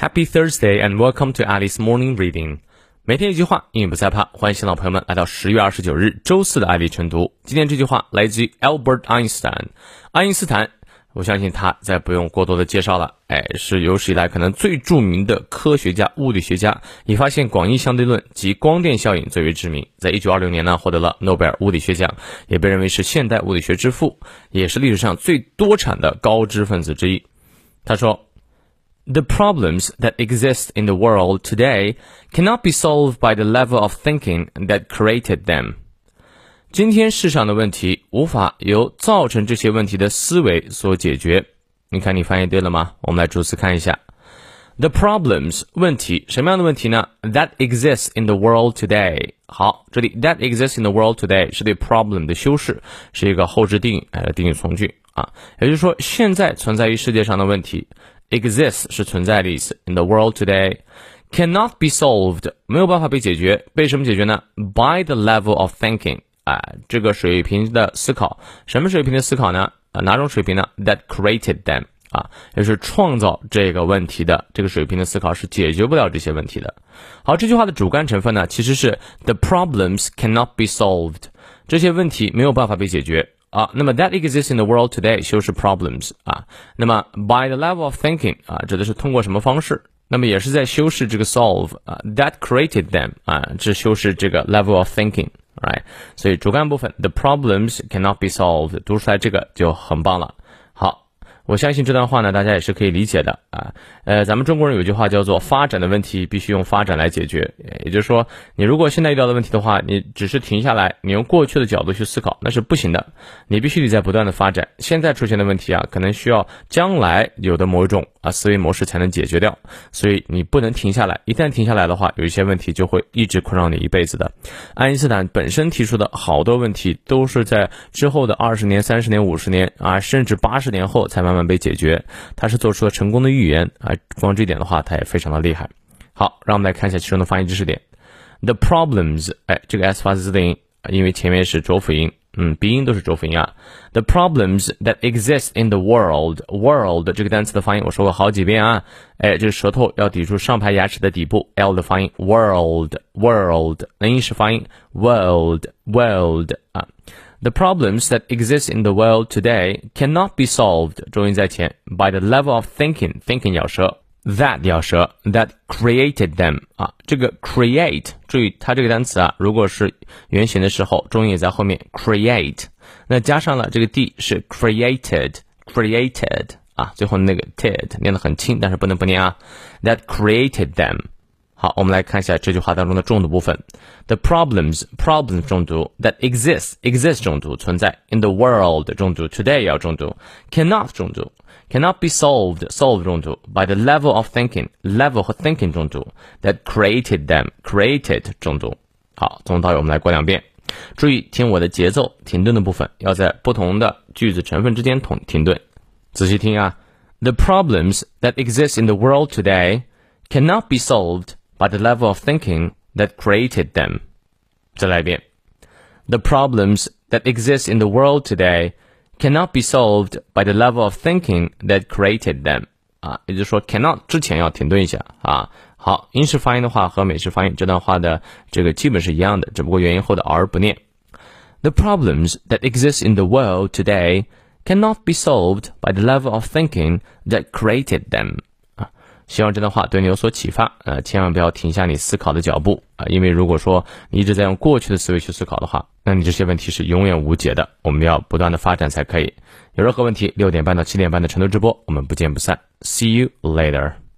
Happy Thursday and welcome to Alice Morning Reading。每天一句话，英语不再怕。欢迎新老朋友们来到十月二十九日周四的爱丽晨读。今天这句话来自于 Albert Einstein，爱因斯坦。我相信他再不用过多的介绍了。哎，是有史以来可能最著名的科学家、物理学家，以发现广义相对论及光电效应最为知名。在一九二六年呢，获得了诺贝尔物理学奖，也被认为是现代物理学之父，也是历史上最多产的高知分子之一。他说。The problems that exist in the world today cannot be solved by the level of thinking that created them. 今天世上的问题无法由造成这些问题的思维所解决。你看，你翻译对了吗？我们来逐词看一下。The problems 问题什么样的问题呢？That exists in the world today。好，这里 that exists in the world today 是对 problem 的修饰，是一个后置定语，呃，定语从句啊。也就是说，现在存在于世界上的问题。 Exists 是存在的意思。In the world today cannot be solved 没有办法被解决，被什么解决呢？By the level of thinking 啊，这个水平的思考，什么水平的思考呢？啊，哪种水平呢？That created them 啊，就是创造这个问题的这个水平的思考是解决不了这些问题的。好，这句话的主干成分呢，其实是 the problems cannot be solved，这些问题没有办法被解决。啊，那么 that exists in the world today 修饰 problems 啊，那么 by the level of thinking 啊，指的是通过什么方式？那么也是在修饰这个 solve 啊，that created them 啊，这修饰这个 level of thinking，right？所以主干部分 the problems cannot be solved，读出来这个就很棒了。 我相信这段话呢，大家也是可以理解的啊。呃，咱们中国人有句话叫做“发展的问题必须用发展来解决”，也就是说，你如果现在遇到的问题的话，你只是停下来，你用过去的角度去思考，那是不行的。你必须得在不断的发展。现在出现的问题啊，可能需要将来有的某一种啊思维模式才能解决掉。所以你不能停下来，一旦停下来的话，有一些问题就会一直困扰你一辈子的。爱因斯坦本身提出的好多问题，都是在之后的二十年、三十年、五十年啊，甚至八十年后才慢慢。被解决，他是做出了成功的预言啊！光这一点的话，他也非常的厉害。好，让我们来看一下其中的发音知识点。The problems，哎，这个 s 发字的音，因为前面是浊辅音，嗯，鼻音都是浊辅音啊。The problems that exist in the world，world 这个单词的发音我说过好几遍啊，哎，这个舌头要抵住上排牙齿的底部，l 的发音，world，world，那音是发音，world，world 啊。The problems that exist in the world today cannot be solved，重音在前，by the level of thinking，thinking 咬舌，that 咬舌，that created them 啊，这个 create，注意它这个单词啊，如果是原形的时候，重音也在后面，create，那加上了这个 d 是 created，created 啊，最后那个 ted 念得很轻，但是不能不念啊，that created them。 好，我们来看一下这句话当中的重读部分。The problems problems 重读，that exist exist 重读存在，in the world 重读，today 要重读，cannot 重读，cannot be solved solved 重读，by the level of thinking level 和 thinking 重读，that created them created 重读。好，从头到尾我们来过两遍，注意听我的节奏，停顿的部分要在不同的句子成分之间同停顿，仔细听啊。The problems that exist in the world today cannot be solved by the level of thinking that created them. 再来一遍. The problems that exist in the world today cannot be solved by the level of thinking that created them. 啊，也就是说，cannot 之前要停顿一下啊。好，英式发音的话和美式发音这段话的这个基本是一样的，只不过元音后的 r 不念。The problems that exist in the world today cannot be solved by the level of thinking that created them. 希望这段话对你有所启发，呃，千万不要停下你思考的脚步啊，因为如果说你一直在用过去的思维去思考的话，那你这些问题是永远无解的。我们要不断的发展才可以。有任何问题，六点半到七点半的成都直播，我们不见不散。See you later.